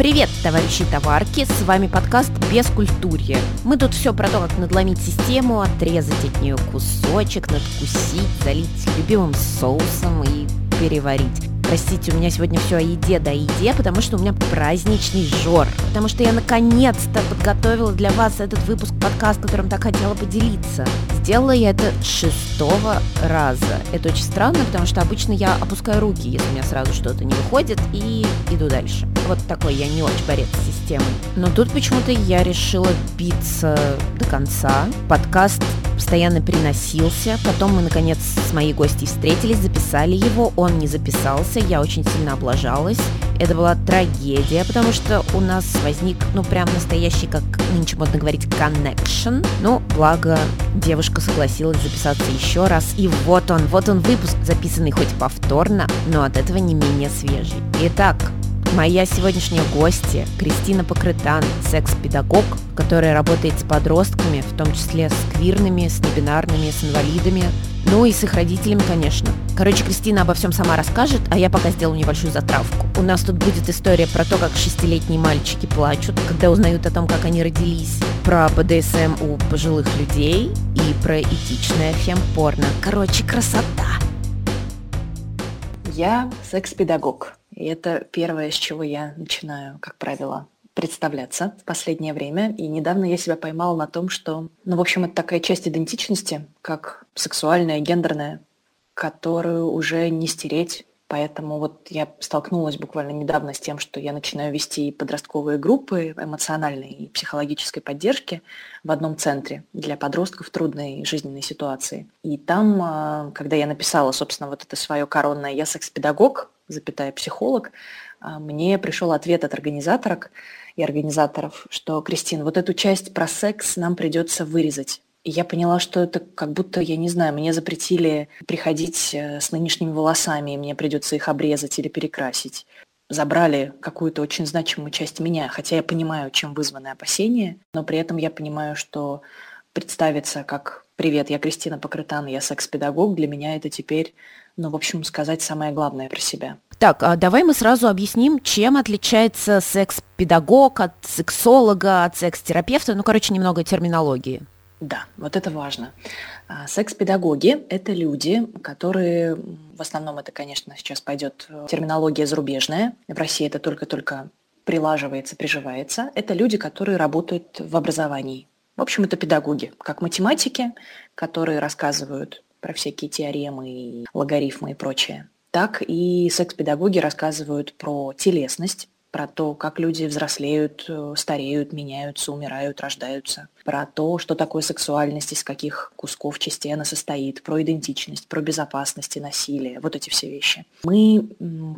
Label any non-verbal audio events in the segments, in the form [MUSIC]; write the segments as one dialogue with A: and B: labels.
A: Привет, товарищи товарки, с вами подкаст «Без культурья». Мы тут все про то, как надломить систему, отрезать от нее кусочек, надкусить, залить любимым соусом и переварить. Простите, у меня сегодня все о еде да еде, потому что у меня праздничный жор. Потому что я наконец-то подготовила для вас этот выпуск подкаст, которым так хотела поделиться. Сделала я это шестого раза. Это очень странно, потому что обычно я опускаю руки, если у меня сразу что-то не выходит, и иду дальше. Вот такой я не очень борец с системой. Но тут почему-то я решила биться до конца. Подкаст постоянно переносился. Потом мы, наконец, с моей гостьей встретились, записали его. Он не записался, я очень сильно облажалась. Это была трагедия, потому что у нас возник, ну, прям настоящий, как нынче модно говорить, connection. Ну, благо, девушка согласилась записаться еще раз. И вот он, вот он выпуск, записанный хоть повторно, но от этого не менее свежий. Итак, Моя сегодняшняя гостья Кристина Покрытан, секс-педагог, которая работает с подростками, в том числе с квирными, с небинарными, с инвалидами, ну и с их родителями, конечно. Короче, Кристина обо всем сама расскажет, а я пока сделаю небольшую затравку. У нас тут будет история про то, как шестилетние мальчики плачут, когда узнают о том, как они родились, про БДСМ у пожилых людей и про этичное фемпорно. Короче, красота!
B: Я секс-педагог. И это первое, с чего я начинаю, как правило, представляться в последнее время. И недавно я себя поймала на том, что, ну, в общем, это такая часть идентичности, как сексуальная, гендерная, которую уже не стереть. Поэтому вот я столкнулась буквально недавно с тем, что я начинаю вести подростковые группы эмоциональной и психологической поддержки в одном центре для подростков в трудной жизненной ситуации. И там, а, когда я написала, собственно, вот это свое коронное «Я секс-педагог», запятая психолог, а, мне пришел ответ от организаторок и организаторов, что, Кристин, вот эту часть про секс нам придется вырезать. И я поняла, что это как будто, я не знаю, мне запретили приходить э, с нынешними волосами, и мне придется их обрезать или перекрасить. Забрали какую-то очень значимую часть меня, хотя я понимаю, чем вызваны опасения, но при этом я понимаю, что представиться как «Привет, я Кристина Покрытан, я секс-педагог», для меня это теперь ну, в общем, сказать самое главное про себя.
A: Так, а давай мы сразу объясним, чем отличается секс-педагог от сексолога, от секс-терапевта. Ну, короче, немного терминологии.
B: Да, вот это важно. А, секс-педагоги – это люди, которые, в основном это, конечно, сейчас пойдет э, терминология зарубежная, в России это только-только прилаживается, приживается. Это люди, которые работают в образовании. В общем, это педагоги, как математики, которые рассказывают про всякие теоремы, логарифмы и прочее, так и секс-педагоги рассказывают про телесность, про то, как люди взрослеют, э, стареют, меняются, умирают, рождаются, про то, что такое сексуальность, из каких кусков частей она состоит, про идентичность, про безопасность и насилие, вот эти все вещи. Мы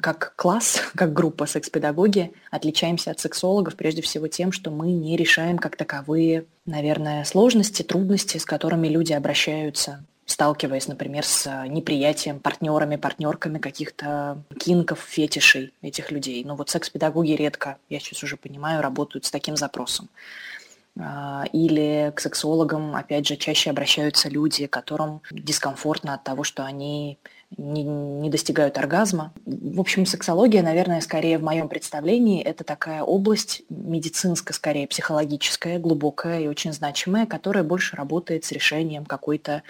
B: как класс, [LAUGHS] как группа секс-педагоги отличаемся от сексологов прежде всего тем, что мы не решаем как таковые, наверное, сложности, трудности, с которыми люди обращаются сталкиваясь, например, с э, неприятием партнерами, партнерками каких-то кинков, фетишей этих людей. Но вот секс-педагоги редко, я сейчас уже понимаю, работают с таким запросом. А, или к сексологам, опять же, чаще обращаются люди, которым дискомфортно от того, что они не, не достигают оргазма. В общем, сексология, наверное, скорее в моем представлении, это такая область медицинская, скорее психологическая, глубокая и очень значимая, которая больше работает с решением какой-то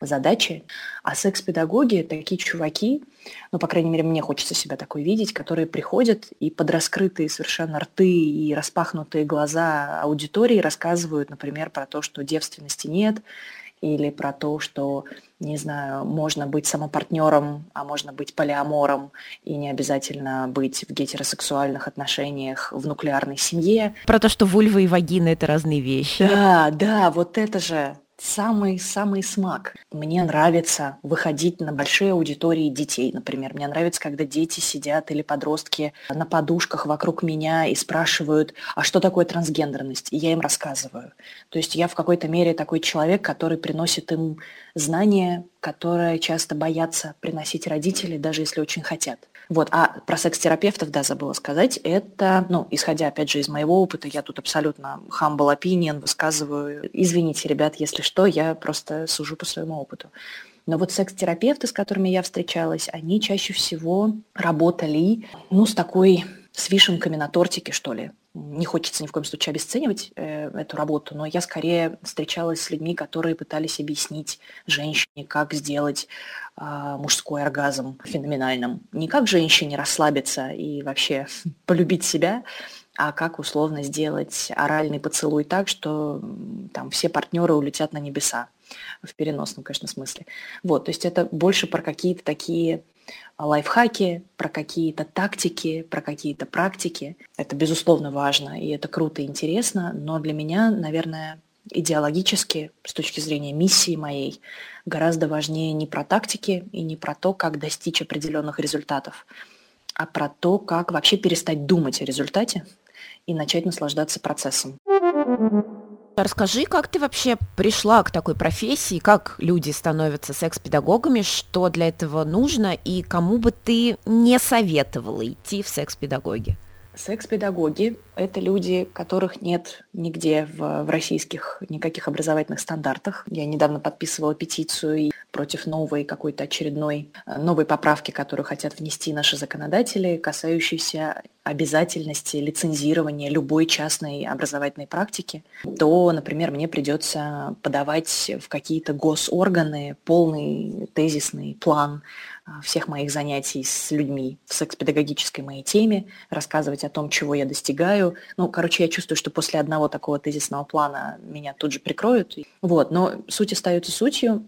B: задачи. А секс-педагоги – такие чуваки, ну, по крайней мере, мне хочется себя такой видеть, которые приходят и под раскрытые совершенно рты и распахнутые глаза аудитории рассказывают, например, про то, что девственности нет, или про то, что, не знаю, можно быть самопартнером, а можно быть полиамором, и не обязательно быть в гетеросексуальных отношениях в нуклеарной семье.
A: Про то, что вульва и вагина – это разные вещи.
B: Да, да, вот это же самый-самый смак. Мне нравится выходить на большие аудитории детей, например. Мне нравится, когда дети сидят или подростки на подушках вокруг меня и спрашивают, а что такое трансгендерность? И я им рассказываю. То есть я в какой-то мере такой человек, который приносит им знания, которые часто боятся приносить родители, даже если очень хотят. Вот. А про секс-терапевтов, да, забыла сказать, это, ну, исходя, опять же, из моего опыта, я тут абсолютно humble opinion высказываю. Извините, ребят, если что, я просто сужу по своему опыту. Но вот секс-терапевты, с которыми я встречалась, они чаще всего работали, ну, с такой с вишенками на тортике, что ли. Не хочется ни в коем случае обесценивать э, эту работу, но я скорее встречалась с людьми, которые пытались объяснить женщине, как сделать э, мужской оргазм феноменальным. Не как женщине расслабиться и вообще [LAUGHS] полюбить себя, а как условно сделать оральный поцелуй так, что там все партнеры улетят на небеса в переносном, конечно, смысле. Вот, то есть это больше про какие-то такие лайфхаки, про какие-то тактики, про какие-то практики. Это, безусловно, важно, и это круто и интересно, но для меня, наверное, идеологически, с точки зрения миссии моей, гораздо важнее не про тактики и не про то, как достичь определенных результатов, а про то, как вообще перестать думать о результате и начать наслаждаться процессом.
A: Расскажи, как ты вообще пришла к такой профессии, как люди становятся секс-педагогами, что для этого нужно и кому бы ты не советовала идти в секс-педагоги?
B: Секс-педагоги – это люди, которых нет нигде в, в российских никаких образовательных стандартах. Я недавно подписывала петицию против новой какой-то очередной э, новой поправки, которую хотят внести наши законодатели, касающейся обязательности лицензирования любой частной образовательной практики, то, например, мне придется подавать в какие-то госорганы полный тезисный план всех моих занятий с людьми в секс-педагогической моей теме, рассказывать о том, чего я достигаю. Ну, короче, я чувствую, что после одного такого тезисного плана меня тут же прикроют. Вот, но суть остается сутью.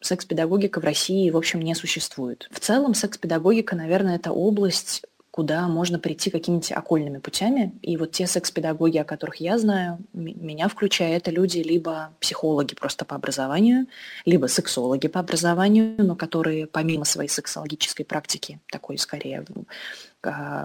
B: Секс-педагогика в России, в общем, не существует. В целом, секс-педагогика, наверное, это область куда можно прийти какими-нибудь окольными путями. И вот те секс-педагоги, о которых я знаю, меня включая, это люди либо психологи просто по образованию, либо сексологи по образованию, но которые помимо своей сексологической практики, такой скорее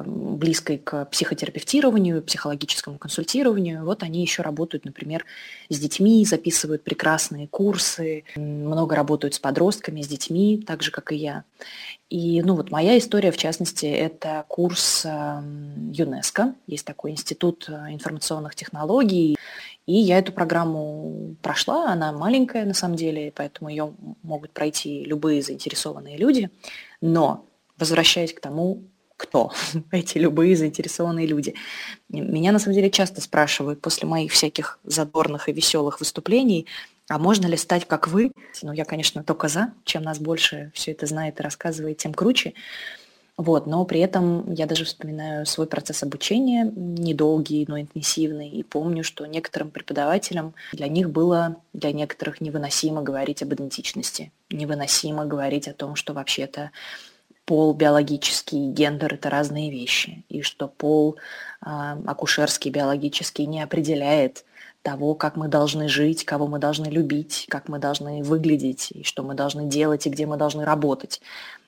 B: близкой к психотерапевтированию, психологическому консультированию. Вот они еще работают, например, с детьми, записывают прекрасные курсы, много работают с подростками, с детьми, так же, как и я. И, ну, вот моя история, в частности, это курс ЮНЕСКО. Есть такой институт э, информационных технологий. И я эту программу прошла, она маленькая на самом деле, поэтому ее могут пройти любые заинтересованные люди. Но, возвращаясь к тому, кто [LAUGHS] эти любые заинтересованные люди. Меня на самом деле часто спрашивают после моих всяких задорных и веселых выступлений, а можно ли стать как вы? Ну, я, конечно, только за. Чем нас больше все это знает и рассказывает, тем круче. Вот, но при этом я даже вспоминаю свой процесс обучения, недолгий, но интенсивный, и помню, что некоторым преподавателям для них было, для некоторых невыносимо говорить об идентичности, невыносимо говорить о том, что вообще-то пол биологический, гендер – это разные вещи, и что пол э, акушерский, биологический не определяет того, как мы должны жить, кого мы должны любить, как мы должны выглядеть, и что мы должны делать, и где мы должны работать.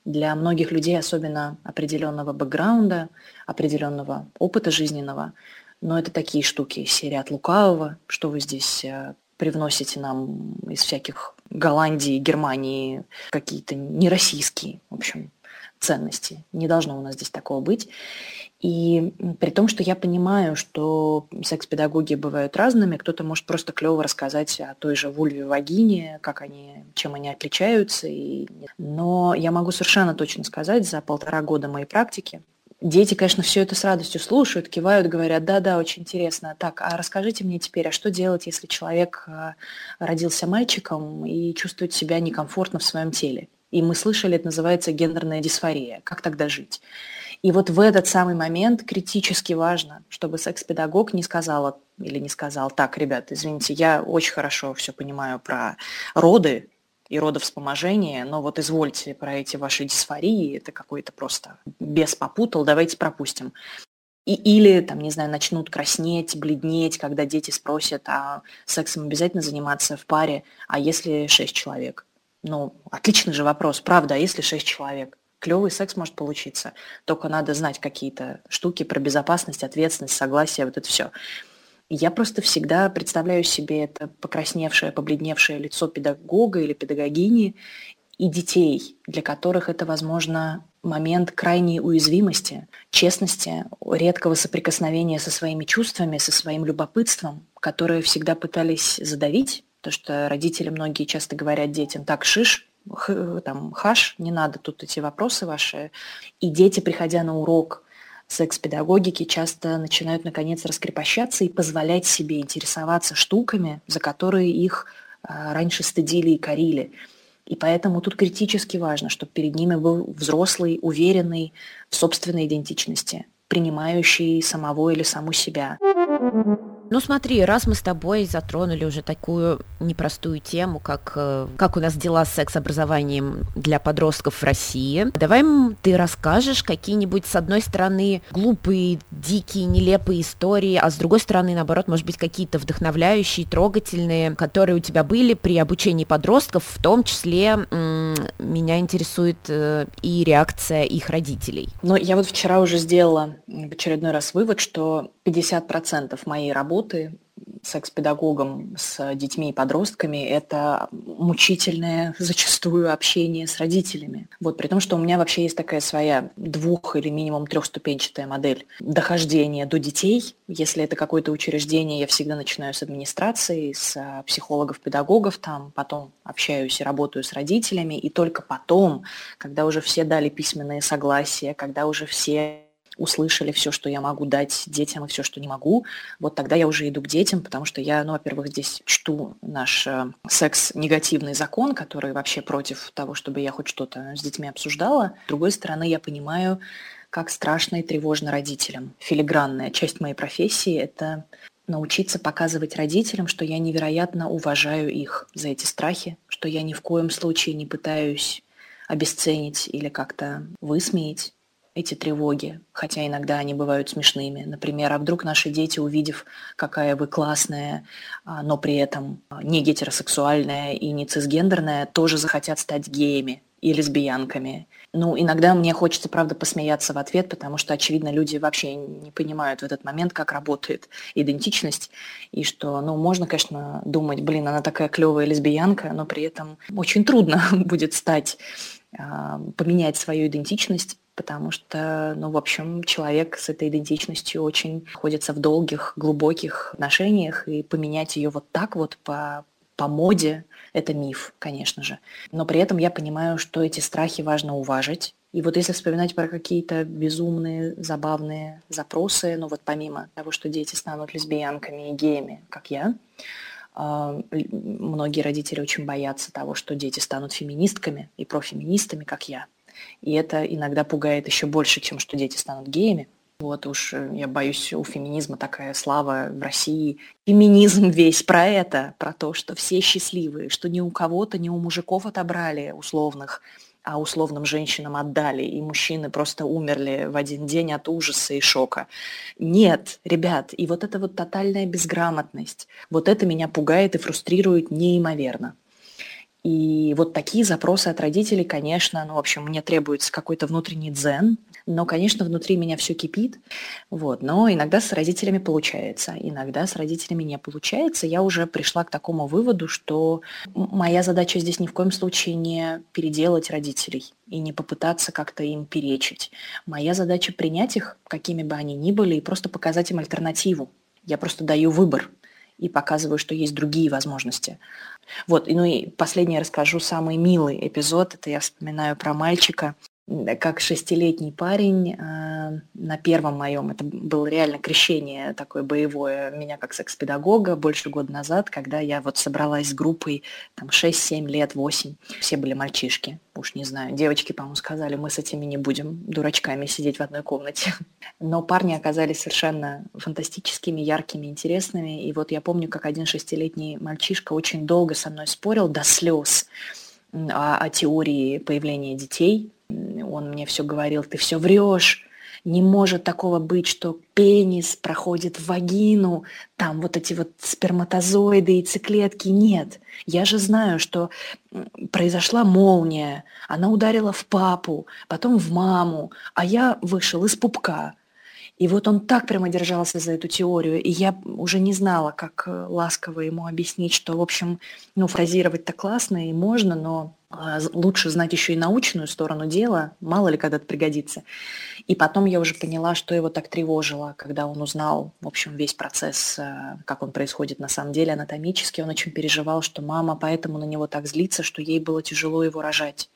B: Для многих людей, особенно определенного бэкграунда, определенного опыта жизненного, но это такие штуки, серия от лукавого, что вы здесь э, привносите нам из всяких Голландии, Германии, какие-то нероссийские, в общем, ценности. Не должно у нас здесь такого быть. И при том, что я понимаю, что секс-педагоги бывают разными, кто-то может просто клево рассказать о той же вульве вагине, как они, чем они отличаются. И... Но я могу совершенно точно сказать, за полтора года моей практики, Дети, конечно, все это с радостью слушают, кивают, говорят, да-да, очень интересно. Так, а расскажите мне теперь, а что делать, если человек э, родился мальчиком и чувствует себя некомфортно в своем теле? И мы слышали, это называется гендерная дисфория. Как тогда жить? И вот в этот самый момент критически важно, чтобы секс-педагог не сказала или не сказал, так, ребят, извините, я очень хорошо все понимаю про роды и родовспоможение, но вот извольте про эти ваши дисфории, это какой-то просто без попутал, давайте пропустим. И, или, там, не знаю, начнут краснеть, бледнеть, когда дети спросят, а сексом обязательно заниматься в паре, а если шесть человек? Ну, отличный же вопрос, правда, а если шесть человек? Клевый секс может получиться, только надо знать какие-то штуки про безопасность, ответственность, согласие, вот это все. Я просто всегда представляю себе это покрасневшее, побледневшее лицо педагога или педагогини и детей, для которых это, возможно, момент крайней уязвимости, честности, редкого соприкосновения со своими чувствами, со своим любопытством, которые всегда пытались задавить, то что родители многие часто говорят детям, так, шиш, х, там, хаш, не надо тут эти вопросы ваши. И дети, приходя на урок, секс-педагогики часто начинают наконец раскрепощаться и позволять себе интересоваться штуками, за которые их а, раньше стыдили и корили. И поэтому тут критически важно, чтобы перед ними был взрослый, уверенный в собственной идентичности, принимающий самого или саму себя.
A: Ну смотри, раз мы с тобой затронули уже такую непростую тему, как, э, как у нас дела с секс-образованием для подростков в России, давай ты расскажешь какие-нибудь, с одной стороны, глупые, дикие, нелепые истории, а с другой стороны, наоборот, может быть, какие-то вдохновляющие, трогательные, которые у тебя были при обучении подростков, в том числе меня интересует э, и реакция их родителей.
B: Ну, я вот вчера уже сделала в очередной раз вывод, что 50% моей работы секс-педагогом с детьми и подростками – это мучительное зачастую общение с родителями. Вот, при том, что у меня вообще есть такая своя двух- или минимум трехступенчатая модель дохождения до детей. Если это какое-то учреждение, я всегда начинаю с администрации, с психологов-педагогов там, потом общаюсь и работаю с родителями, и только потом, когда уже все дали письменные согласия, когда уже все услышали все, что я могу дать детям и все, что не могу, вот тогда я уже иду к детям, потому что я, ну, во-первых, здесь чту наш э, секс-негативный закон, который вообще против того, чтобы я хоть что-то с детьми обсуждала. С другой стороны, я понимаю, как страшно и тревожно родителям. Филигранная часть моей профессии – это научиться показывать родителям, что я невероятно уважаю их за эти страхи, что я ни в коем случае не пытаюсь обесценить или как-то высмеять эти тревоги, хотя иногда они бывают смешными. Например, а вдруг наши дети, увидев, какая вы классная, а, но при этом не гетеросексуальная и не цисгендерная, тоже захотят стать геями и лесбиянками. Ну, иногда мне хочется, правда, посмеяться в ответ, потому что, очевидно, люди вообще не понимают в этот момент, как работает идентичность, и что, ну, можно, конечно, думать, блин, она такая клевая лесбиянка, но при этом очень трудно [LAUGHS] будет стать, а, поменять свою идентичность потому что, ну, в общем, человек с этой идентичностью очень находится в долгих, глубоких отношениях, и поменять ее вот так вот по, по моде – это миф, конечно же. Но при этом я понимаю, что эти страхи важно уважить. И вот если вспоминать про какие-то безумные, забавные запросы, ну вот помимо того, что дети станут лесбиянками и геями, как я, а, многие родители очень боятся того, что дети станут феминистками и профеминистами, как я. И это иногда пугает еще больше, чем что дети станут геями. Вот уж э, я боюсь, у феминизма такая слава в России. Феминизм весь про это, про то, что все счастливые, что ни у кого-то, ни у мужиков отобрали условных, а условным женщинам отдали, и мужчины просто умерли в один день от ужаса и шока. Нет, ребят, и вот эта вот тотальная безграмотность, вот это меня пугает и фрустрирует неимоверно. И вот такие запросы от родителей, конечно, ну, в общем, мне требуется какой-то внутренний дзен, но, конечно, внутри меня все кипит, вот, но иногда с родителями получается, иногда с родителями не получается. Я уже пришла к такому выводу, что моя задача здесь ни в коем случае не переделать родителей и не попытаться как-то им перечить. Моя задача принять их, какими бы они ни были, и просто показать им альтернативу. Я просто даю выбор и показываю, что есть другие возможности. Вот, ну и последнее расскажу, самый милый эпизод, это я вспоминаю про мальчика, как шестилетний парень э, на первом моем, это было реально крещение такое боевое меня как секс-педагога больше года назад, когда я вот собралась с группой там 6-7 лет, 8, все были мальчишки, уж не знаю, девочки, по-моему, сказали, мы с этими не будем дурачками сидеть в одной комнате. [LAUGHS] Но парни оказались совершенно фантастическими, яркими, интересными, и вот я помню, как один шестилетний мальчишка очень долго со мной спорил до слез о, о теории появления детей, он мне все говорил, ты все врешь, не может такого быть, что пенис проходит в вагину, там вот эти вот сперматозоиды, и яйцеклетки. Нет, я же знаю, что произошла молния, она ударила в папу, потом в маму, а я вышел из пупка. И вот он так прямо держался за эту теорию, и я уже не знала, как э, ласково ему объяснить, что, в общем, ну, фразировать-то классно и можно, но лучше знать еще и научную сторону дела, мало ли когда-то пригодится. И потом я уже поняла, что его так тревожило, когда он узнал, в общем, весь процесс, э, как он происходит на самом деле анатомически. Он очень переживал, что мама поэтому на него так злится, что ей было тяжело его рожать.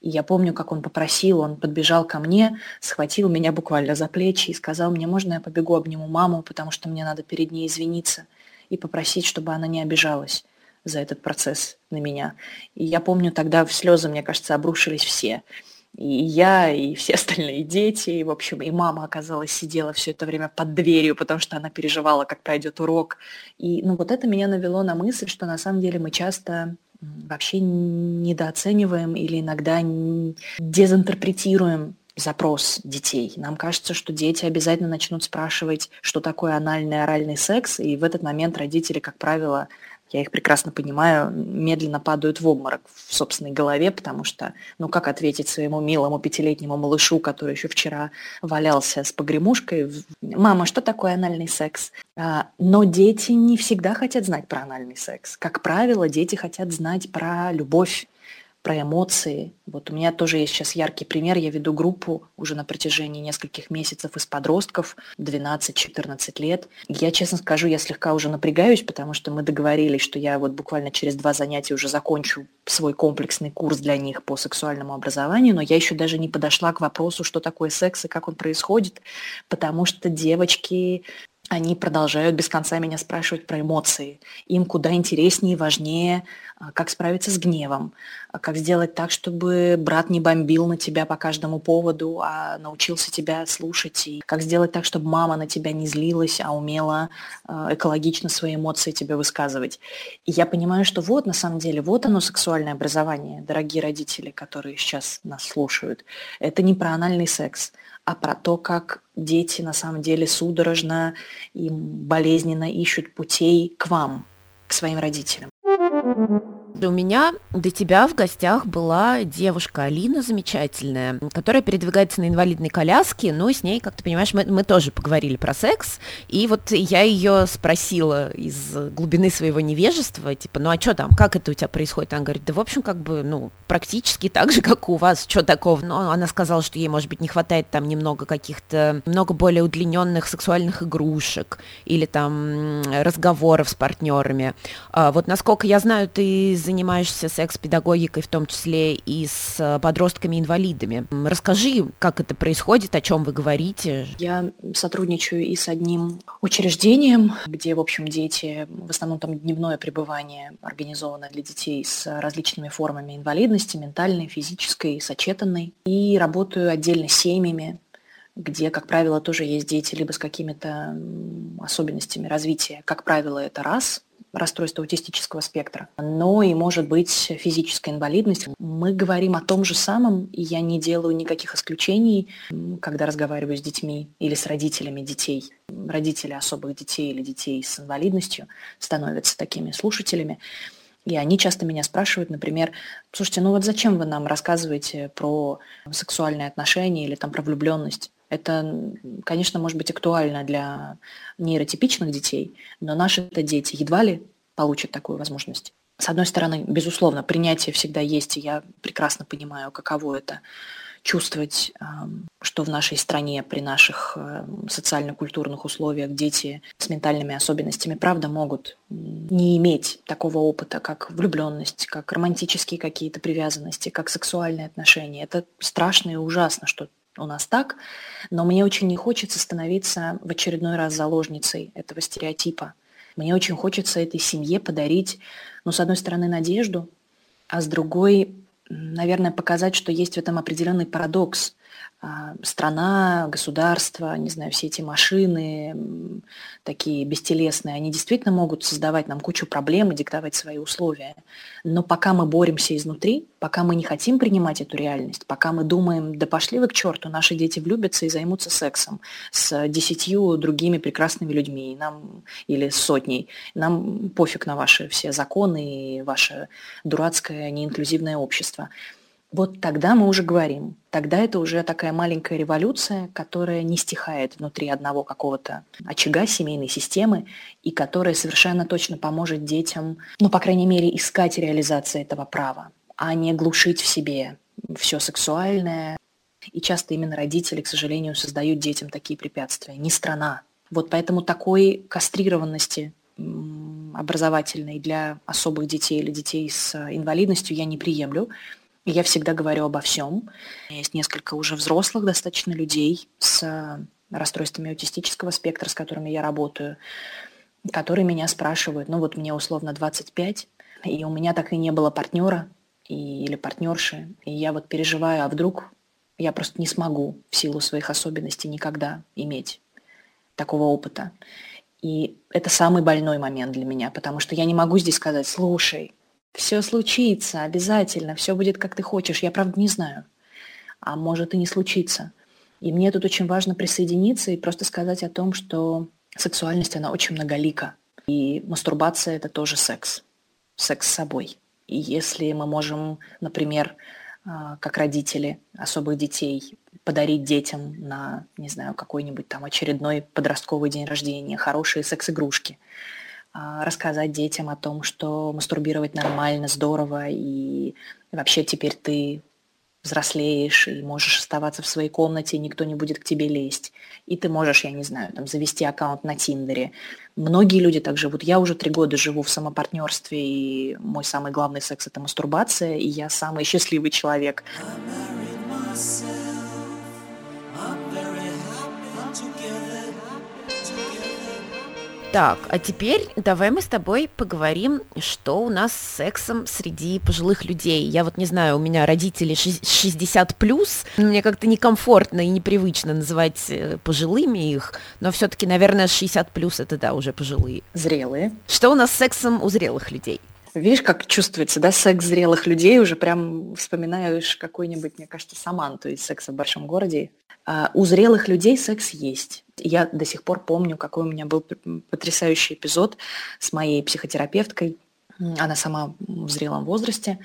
B: И я помню, как он попросил, он подбежал ко мне, схватил меня буквально за плечи и сказал мне, можно я побегу обниму маму, потому что мне надо перед ней извиниться и попросить, чтобы она не обижалась за этот процесс на меня. И я помню, тогда в слезы, мне кажется, обрушились все. И я, и все остальные дети, и, в общем, и мама, оказалось, сидела все это время под дверью, потому что она переживала, как пройдет урок. И, ну, вот это меня навело на мысль, что на самом деле мы часто вообще недооцениваем или иногда дезинтерпретируем запрос детей. Нам кажется, что дети обязательно начнут спрашивать, что такое анальный оральный секс, и в этот момент родители, как правило, я их прекрасно понимаю, медленно падают в обморок в собственной голове, потому что, ну как ответить своему милому пятилетнему малышу, который еще вчера валялся с погремушкой, мама, что такое анальный секс? А, но дети не всегда хотят знать про анальный секс. Как правило, дети хотят знать про любовь, про эмоции. Вот у меня тоже есть сейчас яркий пример. Я веду группу уже на протяжении нескольких месяцев из подростков, 12-14 лет. Я, честно скажу, я слегка уже напрягаюсь, потому что мы договорились, что я вот буквально через два занятия уже закончу свой комплексный курс для них по сексуальному образованию, но я еще даже не подошла к вопросу, что такое секс и как он происходит, потому что девочки они продолжают без конца меня спрашивать про эмоции. Им куда интереснее и важнее, а, как справиться с гневом, а, как сделать так, чтобы брат не бомбил на тебя по каждому поводу, а научился тебя слушать, и как сделать так, чтобы мама на тебя не злилась, а умела а, экологично свои эмоции тебе высказывать. И я понимаю, что вот на самом деле, вот оно сексуальное образование, дорогие родители, которые сейчас нас слушают. Это не про анальный секс, а про то, как дети на самом деле судорожно и болезненно ищут путей к вам, к своим родителям.
A: У меня до тебя в гостях была девушка Алина замечательная, которая передвигается на инвалидной коляске, но с ней, как ты понимаешь, мы, мы тоже поговорили про секс, и вот я ее спросила из глубины своего невежества, типа, ну а что там, как это у тебя происходит? Она говорит, да в общем, как бы, ну, практически так же, [LAUGHS] как у вас, что такого? Но она сказала, что ей, может быть, не хватает там немного каких-то, много более удлиненных сексуальных игрушек или там разговоров с партнерами. А, вот насколько я знаю, ты занимаешься секс-педагогикой, в том числе и с э, подростками-инвалидами. Расскажи, как это происходит, о чем вы говорите.
B: Я сотрудничаю и с одним учреждением, где, в общем, дети, в основном там дневное пребывание организовано для детей с различными формами инвалидности, ментальной, физической, сочетанной. И работаю отдельно с семьями, где, как правило, тоже есть дети либо с какими-то особенностями развития. Как правило, это раз, расстройство аутистического спектра, но и может быть физическая инвалидность. Мы говорим о том же самом, и я не делаю никаких исключений, когда разговариваю с детьми или с родителями детей. Родители особых детей или детей с инвалидностью становятся такими слушателями. И они часто меня спрашивают, например, слушайте, ну вот зачем вы нам рассказываете про сексуальные отношения или там про влюбленность? Это, конечно, может быть актуально для нейротипичных детей, но наши-то дети едва ли получат такую возможность. С одной стороны, безусловно, принятие всегда есть, и я прекрасно понимаю, каково это чувствовать, что в нашей стране при наших э, социально-культурных условиях дети с ментальными особенностями, правда, могут не иметь такого опыта, как влюбленность, как романтические какие-то привязанности, как сексуальные отношения. Это страшно и ужасно, что у нас так, но мне очень не хочется становиться в очередной раз заложницей этого стереотипа. Мне очень хочется этой семье подарить, ну, с одной стороны, надежду, а с другой, наверное, показать, что есть в этом определенный парадокс. А, страна, государство, не знаю, все эти машины такие бестелесные, они действительно могут создавать нам кучу проблем и диктовать свои условия. Но пока мы боремся изнутри, пока мы не хотим принимать эту реальность, пока мы думаем, да пошли вы к черту, наши дети влюбятся и займутся сексом с десятью другими прекрасными людьми нам, или сотней, нам пофиг на ваши все законы и ваше дурацкое неинклюзивное общество – вот тогда мы уже говорим. Тогда это уже такая маленькая революция, которая не стихает внутри одного какого-то очага семейной системы и которая совершенно точно поможет детям, ну, по крайней мере, искать реализацию этого права, а не глушить в себе все сексуальное. И часто именно родители, к сожалению, создают детям такие препятствия, не страна. Вот поэтому такой кастрированности образовательной для особых детей или детей с инвалидностью я не приемлю. Я всегда говорю обо всем. Есть несколько уже взрослых достаточно людей с расстройствами аутистического спектра, с которыми я работаю, которые меня спрашивают, ну вот мне условно 25, и у меня так и не было партнера и, или партнерши, и я вот переживаю, а вдруг я просто не смогу в силу своих особенностей никогда иметь такого опыта. И это самый больной момент для меня, потому что я не могу здесь сказать, слушай, все случится обязательно, все будет как ты хочешь. Я правда не знаю. А может и не случится. И мне тут очень важно присоединиться и просто сказать о том, что сексуальность, она очень многолика. И мастурбация – это тоже секс. Секс с собой. И если мы можем, например, а, как родители особых детей, подарить детям на, не знаю, какой-нибудь там очередной подростковый день рождения хорошие секс-игрушки, рассказать детям о том, что мастурбировать нормально, здорово, и вообще теперь ты взрослеешь и можешь оставаться в своей комнате, и никто не будет к тебе лезть. И ты можешь, я не знаю, там, завести аккаунт на Тиндере. Многие люди так живут. Я уже три года живу в самопартнерстве, и мой самый главный секс – это мастурбация, и я самый счастливый человек.
A: Так, а теперь давай мы с тобой поговорим, что у нас с сексом среди пожилых людей. Я вот не знаю, у меня родители 60 плюс, мне как-то некомфортно и непривычно называть э, пожилыми их, но все-таки, наверное, 60 плюс это да, уже пожилые.
B: Зрелые.
A: Что у нас с сексом у зрелых людей?
B: Видишь, как чувствуется, да, секс зрелых людей, уже прям вспоминаешь какой-нибудь, мне кажется, Саманту из «Секса в большом городе». А у зрелых людей секс есть. Я до сих пор помню, какой у меня был потрясающий эпизод с моей психотерапевткой. Она сама в зрелом возрасте.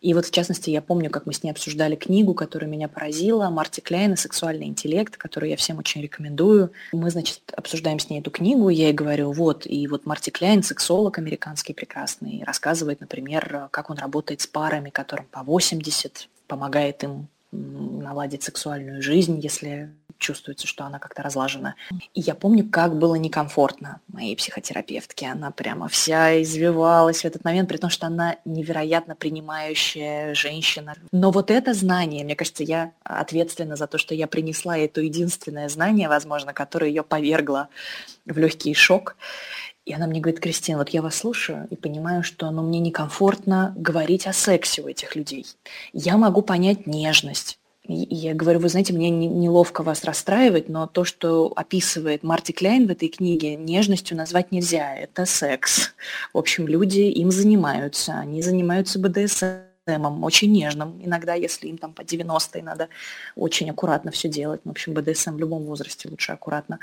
B: И вот, в частности, я помню, как мы с ней обсуждали книгу, которая меня поразила, Марти Кляйна «Сексуальный интеллект», которую я всем очень рекомендую. Мы, значит, обсуждаем с ней эту книгу, я ей говорю, вот, и вот Марти Кляйн, сексолог американский прекрасный, рассказывает, например, как он работает с парами, которым по 80, помогает им наладить сексуальную жизнь, если чувствуется, что она как-то разлажена. И я помню, как было некомфортно моей психотерапевтке. Она прямо вся извивалась в этот момент, при том, что она невероятно принимающая женщина. Но вот это знание, мне кажется, я ответственна за то, что я принесла это единственное знание, возможно, которое ее повергло в легкий шок. И она мне говорит, Кристина, вот я вас слушаю и понимаю, что ну, мне некомфортно говорить о сексе у этих людей. Я могу понять нежность. И я говорю, вы знаете, мне неловко вас расстраивать, но то, что описывает Марти Кляйн в этой книге, нежностью назвать нельзя. Это секс. В общем, люди им занимаются. Они занимаются БДСМ очень нежным. Иногда, если им там по 90 надо очень аккуратно все делать. В общем, БДСМ в любом возрасте лучше аккуратно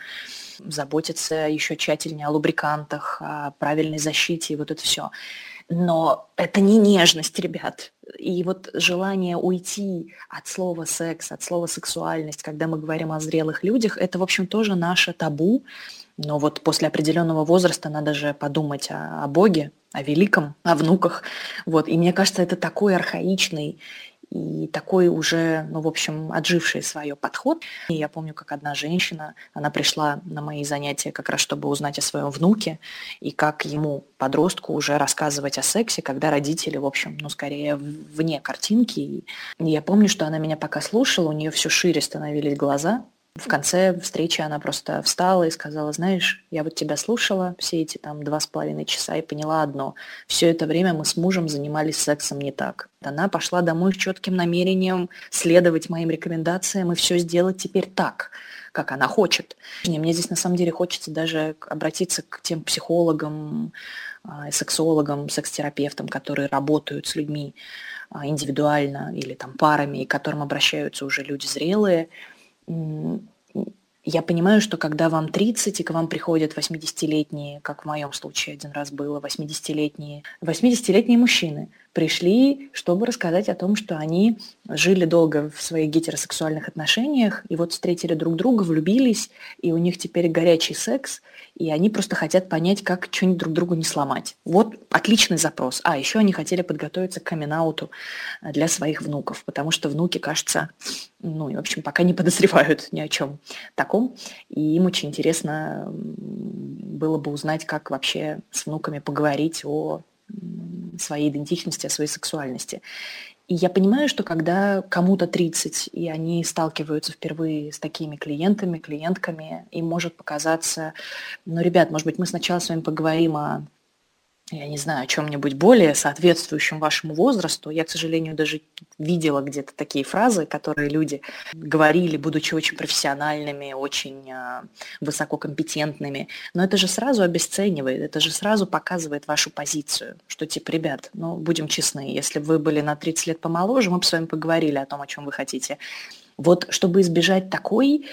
B: заботиться еще тщательнее о лубрикантах, о правильной защите и вот это все. Но это не нежность, ребят. И вот желание уйти от слова секс, от слова сексуальность, когда мы говорим о зрелых людях, это, в общем, тоже наше табу. Но вот после определенного возраста надо же подумать о, о Боге, о великом, о внуках. Вот. И мне кажется, это такой архаичный и такой уже, ну, в общем, отживший свое подход. И я помню, как одна женщина, она пришла на мои занятия как раз, чтобы узнать о своем внуке, и как ему, подростку, уже рассказывать о сексе, когда родители, в общем, ну, скорее вне картинки. И я помню, что она меня пока слушала, у нее все шире становились глаза, в конце встречи она просто встала и сказала, знаешь, я вот тебя слушала все эти там два с половиной часа и поняла одно. Все это время мы с мужем занимались сексом не так. Она пошла домой с четким намерением следовать моим рекомендациям и все сделать теперь так, как она хочет. И мне здесь на самом деле хочется даже обратиться к тем психологам, а, сексологам, секс-терапевтам, которые работают с людьми а, индивидуально или там парами, и к которым обращаются уже люди зрелые – я понимаю, что когда вам 30, и к вам приходят 80-летние, как в моем случае один раз было, 80-летние, 80-летние мужчины пришли, чтобы рассказать о том, что они жили долго в своих гетеросексуальных отношениях, и вот встретили друг друга, влюбились, и у них теперь горячий секс, и они просто хотят понять, как что-нибудь друг другу не сломать. Вот отличный запрос. А, еще они хотели подготовиться к камин для своих внуков, потому что внуки, кажется, ну, и, в общем, пока не подозревают ни о чем таком, и им очень интересно было бы узнать, как вообще с внуками поговорить о своей идентичности, о своей сексуальности. И я понимаю, что когда кому-то 30, и они сталкиваются впервые с такими клиентами, клиентками, им может показаться, ну, ребят, может быть, мы сначала с вами поговорим о я не знаю, о чем-нибудь более соответствующем вашему возрасту. Я, к сожалению, даже видела где-то такие фразы, которые люди говорили, будучи очень профессиональными, очень э, высококомпетентными. Но это же сразу обесценивает, это же сразу показывает вашу позицию, что типа, ребят, ну, будем честны, если вы были на 30 лет помоложе, мы бы с вами поговорили о том, о чем вы хотите. Вот чтобы избежать такой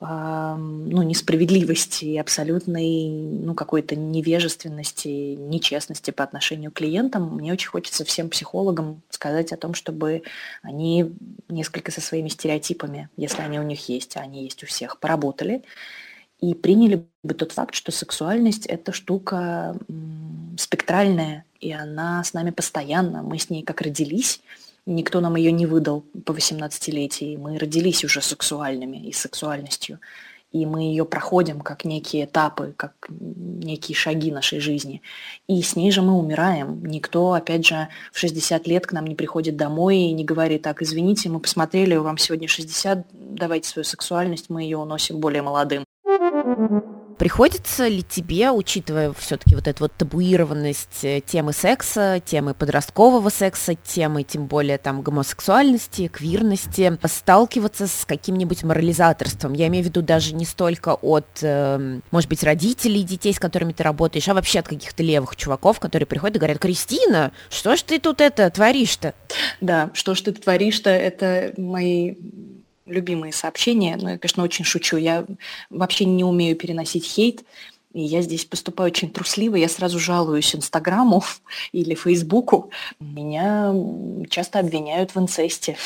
B: ну, несправедливости, абсолютной ну, какой-то невежественности, нечестности по отношению к клиентам, мне очень хочется всем психологам сказать о том, чтобы они несколько со своими стереотипами, если они у них есть, а они есть у всех, поработали и приняли бы тот факт, что сексуальность – это штука спектральная, и она с нами постоянно, мы с ней как родились – Никто нам ее не выдал по 18-летии. Мы родились уже сексуальными и сексуальностью. И мы ее проходим как некие этапы, как некие шаги нашей жизни. И с ней же мы умираем. Никто, опять же, в 60 лет к нам не приходит домой и не говорит, так, извините, мы посмотрели, вам сегодня 60, давайте свою сексуальность, мы ее уносим более молодым.
A: Приходится ли тебе, учитывая все-таки вот эту вот табуированность э, темы секса, темы подросткового секса, темы тем более там гомосексуальности, квирности, сталкиваться с каким-нибудь морализаторством? Я имею в виду даже не столько от, э, может быть, родителей детей, с которыми ты работаешь, а вообще от каких-то левых чуваков, которые приходят и говорят, Кристина, что ж ты тут это творишь-то?
B: Да, что ж ты творишь-то, это мои любимые сообщения. Но я, конечно, очень шучу. Я вообще не умею переносить хейт. И я здесь поступаю очень трусливо, я сразу жалуюсь Инстаграму [LAUGHS] или Фейсбуку. Меня часто обвиняют в инцесте.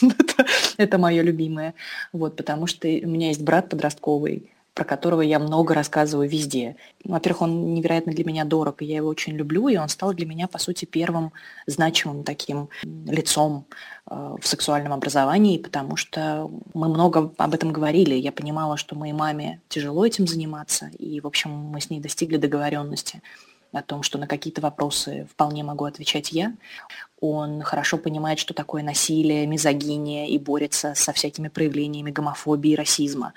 B: [LAUGHS] это, мое любимое. Вот, потому что у меня есть брат подростковый, про которого я много рассказываю везде. Во-первых, он невероятно для меня дорог, и я его очень люблю, и он стал для меня, по сути, первым значимым таким лицом э, в сексуальном образовании, потому что мы много об этом говорили. Я понимала, что моей маме тяжело этим заниматься, и, в общем, мы с ней достигли договоренности о том, что на какие-то вопросы вполне могу отвечать я. Он хорошо понимает, что такое насилие, мизогиния и борется со всякими проявлениями гомофобии и расизма.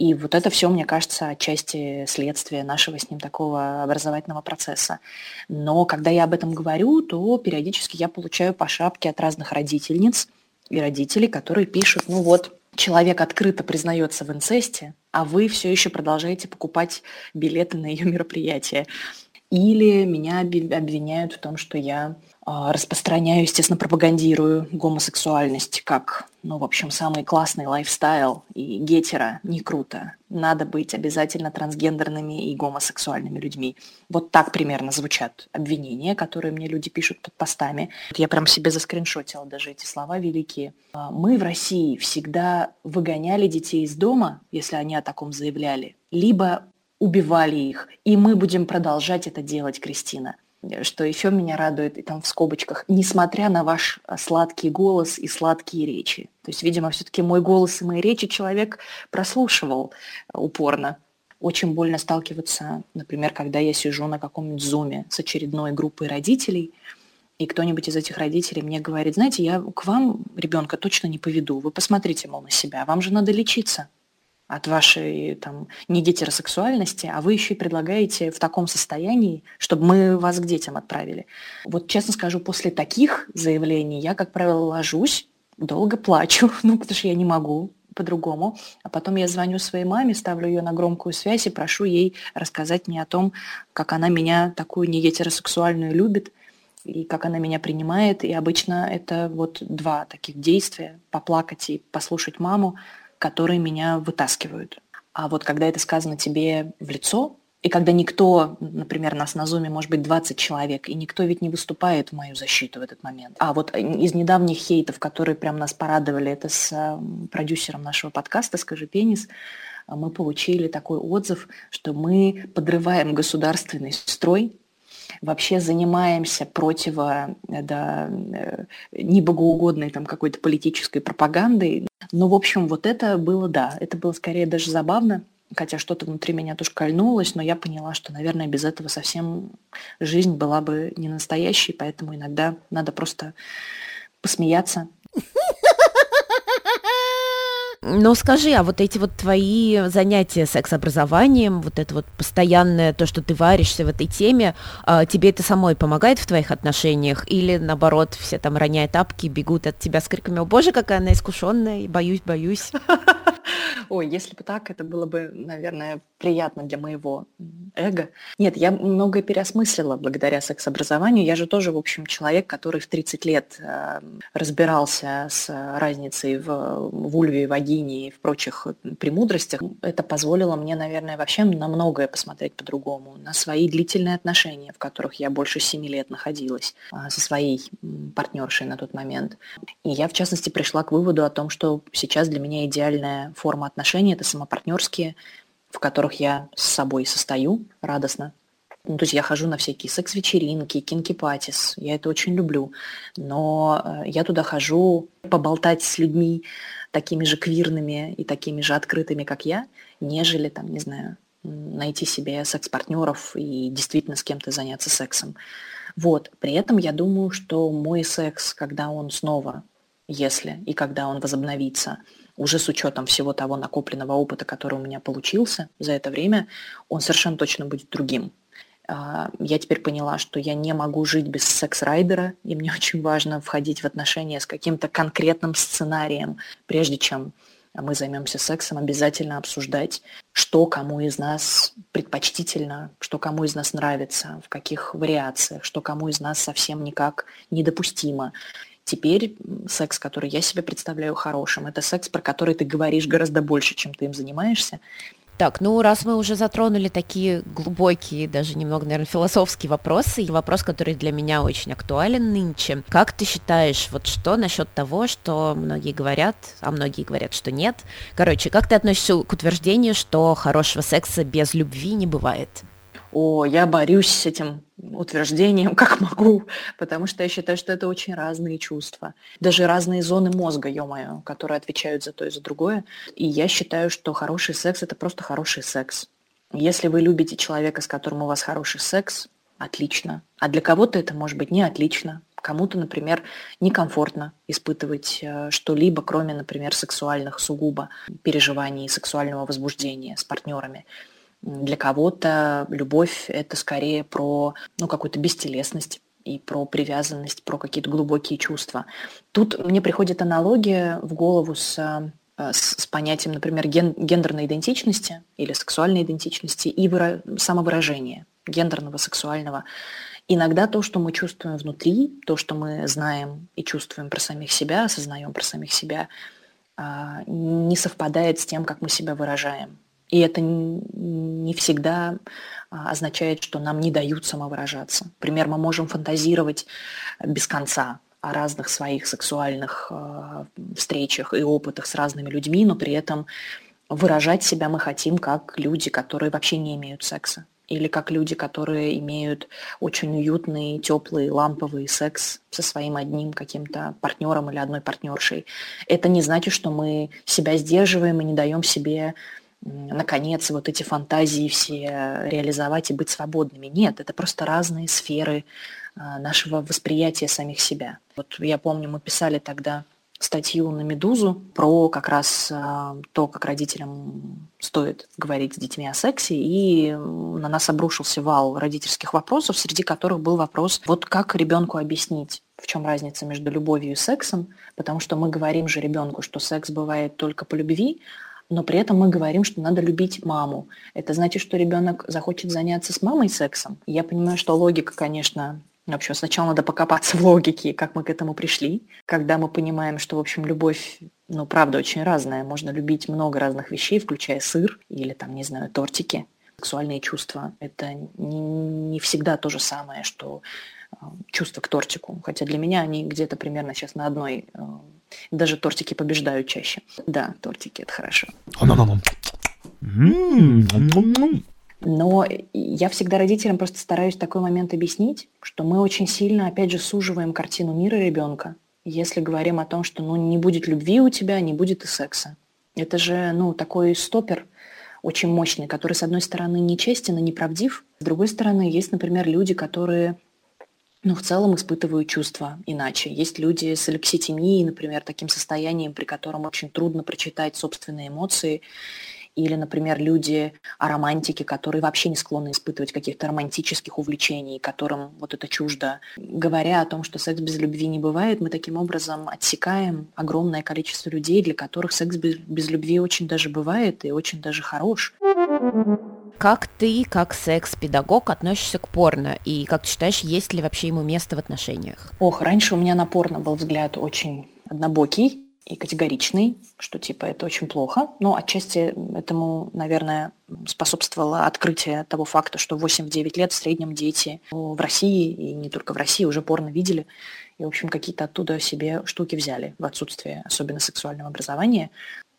B: И вот это все, мне кажется, отчасти следствие нашего с ним такого образовательного процесса. Но когда я об этом говорю, то периодически я получаю по шапке от разных родительниц и родителей, которые пишут, ну вот, человек открыто признается в инцесте, а вы все еще продолжаете покупать билеты на ее мероприятие. Или меня обвиняют в том, что я а, распространяю, естественно, пропагандирую гомосексуальность как, ну, в общем, самый классный лайфстайл и гетера не круто. Надо быть обязательно трансгендерными и гомосексуальными людьми. Вот так примерно звучат обвинения, которые мне люди пишут под постами. Я прям себе заскриншотила даже эти слова великие. А, мы в России всегда выгоняли детей из дома, если они о таком заявляли, либо убивали их. И мы будем продолжать это делать, Кристина. Что еще меня радует, и там в скобочках, несмотря на ваш а, сладкий голос и сладкие речи. То есть, видимо, все-таки мой голос и мои речи человек прослушивал а, упорно. Очень больно сталкиваться, например, когда я сижу на каком-нибудь зуме с очередной группой родителей, и кто-нибудь из этих родителей мне говорит, знаете, я к вам ребенка точно не поведу, вы посмотрите, мол, на себя, вам же надо лечиться от вашей там, не гетеросексуальности, а вы еще и предлагаете в таком состоянии, чтобы мы вас к детям отправили. Вот честно скажу, после таких заявлений я, как правило, ложусь, долго плачу, [LAUGHS] ну, потому что я не могу по-другому. А потом я звоню своей маме, ставлю ее на громкую связь и прошу ей рассказать мне о том, как она меня такую не гетеросексуальную любит, и как она меня принимает. И обычно это вот два таких действия – поплакать и послушать маму, которые меня вытаскивают. А вот когда это сказано тебе в лицо, и когда никто, например, нас на Зуме может быть 20 человек, и никто ведь не выступает в мою защиту в этот момент. А вот из недавних хейтов, которые прям нас порадовали, это с продюсером нашего подкаста «Скажи пенис», мы получили такой отзыв, что мы подрываем государственный строй, вообще занимаемся противо да, э, небогоугодной там какой-то политической пропагандой. Но, в общем, вот это было, да, это было скорее даже забавно, хотя что-то внутри меня тоже кольнулось, но я поняла, что, наверное, без этого совсем жизнь была бы не настоящей, поэтому иногда надо просто посмеяться.
A: Но скажи, а вот эти вот твои занятия секс-образованием, вот это вот постоянное, то, что ты варишься в этой теме, а, тебе это самой помогает в твоих отношениях? Или наоборот, все там роняя тапки, бегут от тебя с криками «О боже, какая она искушенная, боюсь, боюсь». [LAUGHS]
B: Ой, если бы так, это было бы, наверное, приятно для моего эго. Нет, я многое переосмыслила благодаря секс-образованию. Я же тоже, в общем, человек, который в 30 лет э, разбирался с разницей в, в ульве, вагине и в прочих премудростях. Это позволило мне, наверное, вообще на многое посмотреть по-другому. На свои длительные отношения, в которых я больше 7 лет находилась э, со своей партнершей на тот момент. И я, в частности, пришла к выводу о том, что сейчас для меня идеальная форма отношений – это самопартнерские в которых я с собой состою радостно. Ну, то есть я хожу на всякие секс-вечеринки, кинки-патис, я это очень люблю. Но э, я туда хожу поболтать с людьми такими же квирными и такими же открытыми, как я, нежели, там, не знаю, найти себе секс-партнеров и действительно с кем-то заняться сексом. Вот. При этом я думаю, что мой секс, когда он снова, если и когда он возобновится, уже с учетом всего того накопленного опыта, который у меня получился за это время, он совершенно точно будет другим. А, я теперь поняла, что я не могу жить без секс-райдера, и мне [LAUGHS] очень важно входить в отношения с каким-то конкретным сценарием, прежде чем мы займемся сексом, обязательно обсуждать, что кому из нас предпочтительно, что кому из нас нравится, в каких вариациях, что кому из нас совсем никак недопустимо. Теперь секс, который я себе представляю хорошим, это секс, про который ты говоришь гораздо больше, чем ты им занимаешься.
A: Так, ну раз мы уже затронули такие глубокие, даже немного, наверное, философские вопросы, и вопрос, который для меня очень актуален нынче. Как ты считаешь, вот что насчет того, что многие говорят, а многие говорят, что нет? Короче, как ты относишься к утверждению, что хорошего секса без любви не бывает?
B: О, я борюсь с этим утверждением, [LAUGHS] как могу, потому что я считаю, что это очень разные чувства. Даже разные зоны мозга, ё-моё, которые отвечают за то и за другое. И я считаю, что хороший секс – это просто хороший секс. Если вы любите человека, с которым у вас хороший секс, отлично. А для кого-то это может быть не отлично. Кому-то, например, некомфортно испытывать э, что-либо, кроме, например, сексуальных сугубо переживаний, сексуального возбуждения с партнерами. Для кого-то любовь – это скорее про ну, какую-то бестелесность и про привязанность, про какие-то глубокие чувства. Тут мне приходит аналогия в голову с, э, с, с понятием, например, ген, гендерной идентичности или сексуальной идентичности и выра, самовыражения гендерного, сексуального. Иногда то, что мы чувствуем внутри, то, что мы знаем и чувствуем про самих себя, осознаем про самих себя, а, не совпадает с тем, как мы себя выражаем. И это не всегда а, означает, что нам не дают самовыражаться. Например, мы можем фантазировать без конца о разных своих сексуальных э, встречах и опытах с разными людьми, но при этом выражать себя мы хотим как люди, которые вообще не имеют секса. Или как люди, которые имеют очень уютный, теплый, ламповый секс со своим одним каким-то партнером или одной партнершей. Это не значит, что мы себя сдерживаем и не даем себе наконец, вот эти фантазии все реализовать и быть свободными. Нет, это просто разные сферы а, нашего восприятия самих себя. Вот я помню, мы писали тогда статью на «Медузу» про как раз а, то, как родителям стоит говорить с детьми о сексе, и на нас обрушился вал родительских вопросов, среди которых был вопрос, вот как ребенку объяснить, в чем разница между любовью и сексом, потому что мы говорим же ребенку, что секс бывает только по любви, но при этом мы говорим, что надо любить маму. Это значит, что ребенок захочет заняться с мамой сексом. Я понимаю, что логика, конечно, в общем, сначала надо покопаться в логике, как мы к этому пришли. Когда мы понимаем, что, в общем, любовь, ну, правда, очень разная. Можно любить много разных вещей, включая сыр или, там, не знаю, тортики. Сексуальные чувства – это не, не всегда то же самое, что э, чувство к тортику. Хотя для меня они где-то примерно сейчас на одной э, даже тортики побеждают чаще. Да, тортики – это хорошо. Но я всегда родителям просто стараюсь такой момент объяснить, что мы очень сильно, опять же, суживаем картину мира ребенка, если говорим о том, что ну, не будет любви у тебя, не будет и секса. Это же ну, такой стопер очень мощный, который, с одной стороны, нечестен и неправдив, с другой стороны, есть, например, люди, которые но в целом испытывают чувства иначе. Есть люди с алекситимией, например, таким состоянием, при котором очень трудно прочитать собственные эмоции, или, например, люди романтики, которые вообще не склонны испытывать каких-то романтических увлечений, которым вот это чуждо. Говоря о том, что секс без любви не бывает, мы таким образом отсекаем огромное количество людей, для которых секс без, без любви очень даже бывает и очень даже хорош.
A: Как ты, как секс-педагог, относишься к порно? И как ты считаешь, есть ли вообще ему место в отношениях?
B: Ох, раньше у меня на порно был взгляд очень однобокий и категоричный, что типа это очень плохо. Но отчасти этому, наверное, способствовало открытие того факта, что 8-9 лет в среднем дети в России, и не только в России, уже порно видели. И, в общем, какие-то оттуда себе штуки взяли в отсутствие особенно сексуального образования.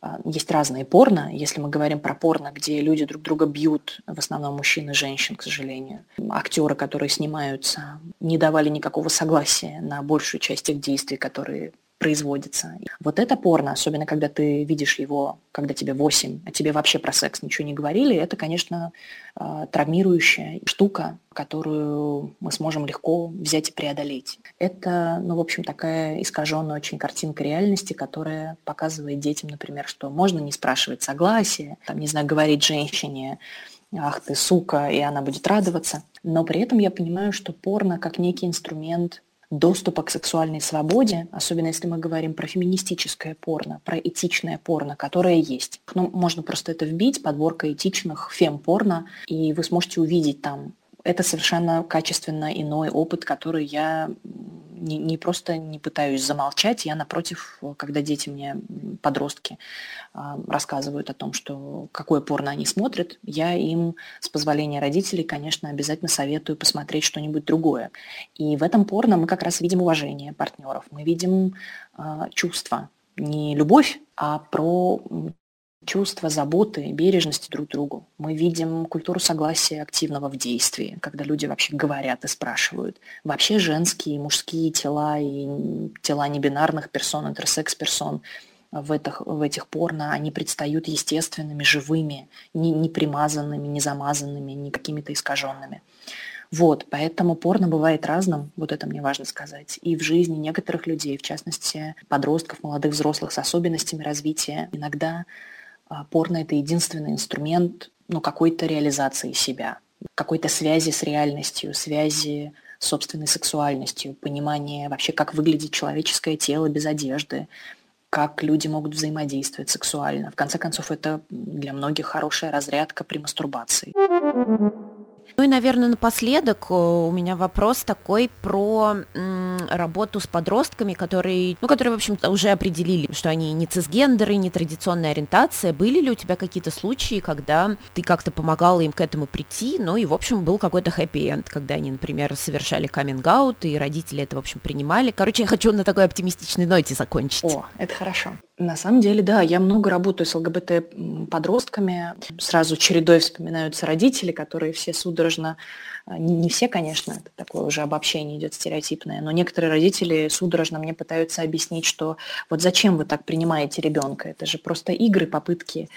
B: А, есть разные порно. Если мы говорим про порно, где люди друг друга бьют, в основном мужчин и женщин, к сожалению. Актеры, которые снимаются, не давали никакого согласия на большую часть их действий, которые производится. Вот это порно, особенно когда ты видишь его, когда тебе 8, а тебе вообще про секс ничего не говорили, это, конечно, а, травмирующая штука, которую мы сможем легко взять и преодолеть. Это, ну, в общем, такая искаженная очень картинка реальности, которая показывает детям, например, что можно не спрашивать согласия, там, не знаю, говорить женщине, ах ты сука, и она будет радоваться. Но при этом я понимаю, что порно как некий инструмент доступа к сексуальной свободе, особенно если мы говорим про феминистическое порно, про этичное порно, которое есть. Ну, можно просто это вбить, подборка этичных фем-порно, и вы сможете увидеть там это совершенно качественно иной опыт, который я не, не просто не пытаюсь замолчать, я напротив, когда дети мне, подростки, а, рассказывают о том, что какое порно они смотрят, я им с позволения родителей, конечно, обязательно советую посмотреть что-нибудь другое. И в этом порно мы как раз видим уважение партнеров, мы видим э, чувства, не любовь, а про чувство заботы, бережности друг к другу. Мы видим культуру согласия активного в действии, когда люди вообще говорят и спрашивают. Вообще женские и мужские тела и тела небинарных персон, интерсекс-персон в, этих, в этих порно, они предстают естественными, живыми, не, не примазанными, не замазанными, не какими-то искаженными. Вот, поэтому порно бывает разным, вот это мне важно сказать. И в жизни некоторых людей, в частности подростков, молодых взрослых с особенностями развития, иногда порно – это единственный инструмент ну, какой-то реализации себя, какой-то связи с реальностью, связи с собственной сексуальностью, понимание вообще, как выглядит человеческое тело без одежды, как люди могут взаимодействовать сексуально. В конце концов, это для многих хорошая разрядка при мастурбации.
A: Ну и, наверное, напоследок э, у меня вопрос такой про работу с подростками, которые, ну, которые, в общем-то, уже определили, что они не цисгендеры, не традиционная ориентация. Были ли у тебя какие-то случаи, когда ты как-то помогала им к этому прийти, ну и, в общем, был какой-то хэппи-энд, когда они, например, совершали каминг-аут, и родители это, в общем, принимали. Короче, я хочу на такой оптимистичной ноте закончить.
B: О, это хорошо. На самом деле, да, я много работаю с ЛГБТ-подростками. Сразу чередой вспоминаются родители, которые все судорожно, а, не, все, конечно, это такое уже обобщение идет стереотипное, но некоторые родители судорожно мне пытаются объяснить, что вот зачем вы так принимаете ребенка, это же просто игры, попытки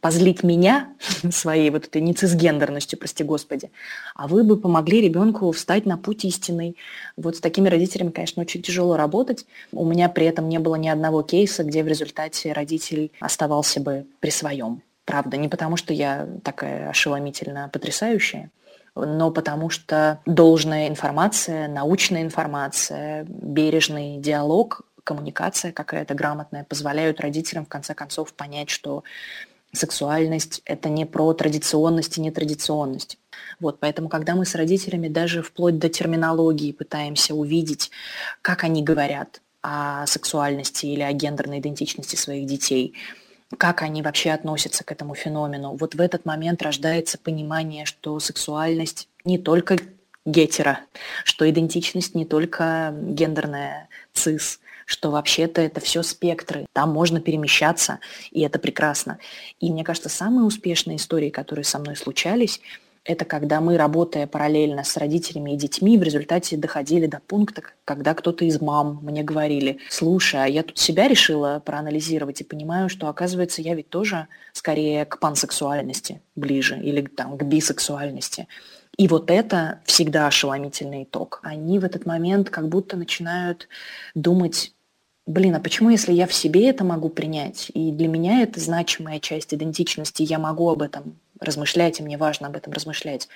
B: позлить меня [LAUGHS] своей вот этой нецисгендерностью, прости господи, а вы бы помогли ребенку встать на путь истинный. Вот с такими родителями, конечно, очень тяжело работать. У меня при этом не было ни одного кейса, где в результате родитель оставался бы при своем. Правда, не потому что я такая ошеломительно потрясающая, но потому что должная информация, научная информация, бережный диалог коммуникация какая-то грамотная позволяют родителям в конце концов понять, что сексуальность – это не про традиционность и нетрадиционность. Вот, поэтому, когда мы с родителями даже вплоть до терминологии пытаемся увидеть, как они говорят о сексуальности или о гендерной идентичности своих детей, как они вообще относятся к этому феномену, вот в этот момент рождается понимание, что сексуальность не только гетера, что идентичность не только гендерная цис, что вообще-то это все спектры, там можно перемещаться, и это прекрасно. И мне кажется, самые успешные истории, которые со мной случались, Это когда мы, работая параллельно с родителями и детьми, в результате доходили до пункта, когда кто-то из мам мне говорили, слушай, а я тут себя решила проанализировать и понимаю, что, оказывается, я ведь тоже скорее к пансексуальности ближе или там, к бисексуальности. И вот это всегда ошеломительный итог. Они в этот момент как будто начинают думать, блин, а почему, если я в себе это могу принять, и для меня это значимая часть идентичности, я могу об этом размышлять, и мне важно об этом размышлять,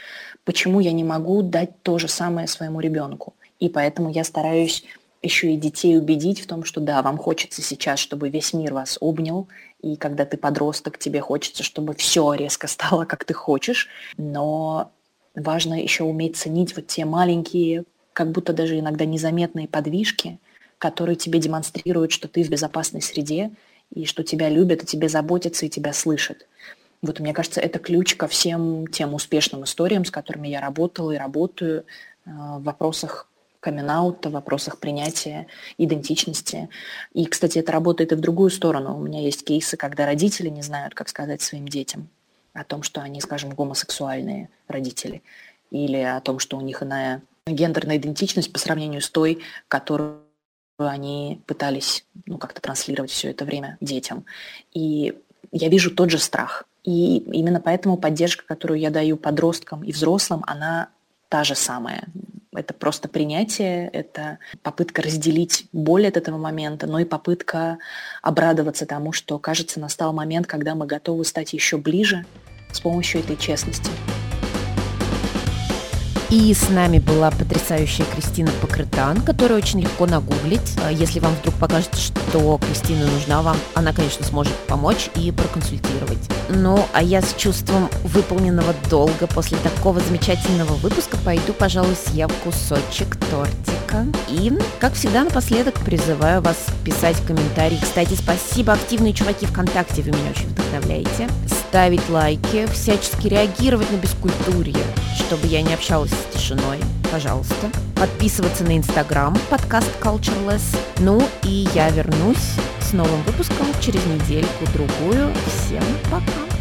B: почему я не могу дать то же самое своему ребенку? И поэтому я стараюсь еще и детей убедить в том, что да, вам хочется сейчас, чтобы весь мир вас обнял, и когда ты подросток, тебе хочется, чтобы все резко стало, как ты хочешь, но важно еще уметь ценить вот те маленькие, как будто даже иногда незаметные подвижки, которые тебе демонстрируют, что ты в безопасной среде, и что тебя любят, и тебе заботятся, и тебя слышат. Вот мне кажется, это ключ ко всем тем успешным историям, с которыми я работала и работаю э, в вопросах камин в вопросах принятия идентичности. И, кстати, это работает и в другую сторону. У меня есть кейсы, когда родители не знают, как сказать своим детям о том, что они, скажем, гомосексуальные родители, или о том, что у них иная гендерная идентичность по сравнению с той, которую они пытались ну, как-то транслировать все это время детям. И я вижу тот же страх. И именно поэтому поддержка, которую я даю подросткам и взрослым, она та же самая. Это просто принятие, это попытка разделить боль от этого момента, но и попытка обрадоваться тому, что, кажется, настал момент, когда мы готовы стать еще ближе с помощью этой честности.
A: И с нами была потрясающая Кристина Покрытан, которую очень легко нагуглить. А если вам вдруг покажется, что Кристина нужна вам, она, конечно, сможет помочь и проконсультировать. Ну, а я с чувством выполненного долга после такого замечательного выпуска пойду, пожалуй, съем кусочек тортика. И, как всегда, напоследок призываю вас писать комментарии. Кстати, спасибо, активные чуваки ВКонтакте, вы меня очень вдохновляете. Ставить лайки, всячески реагировать на бескультурье, чтобы я не общалась с тишиной, пожалуйста. Подписываться на Инстаграм, подкаст Cultureless. Ну и я вернусь с новым выпуском через недельку-другую. Всем пока!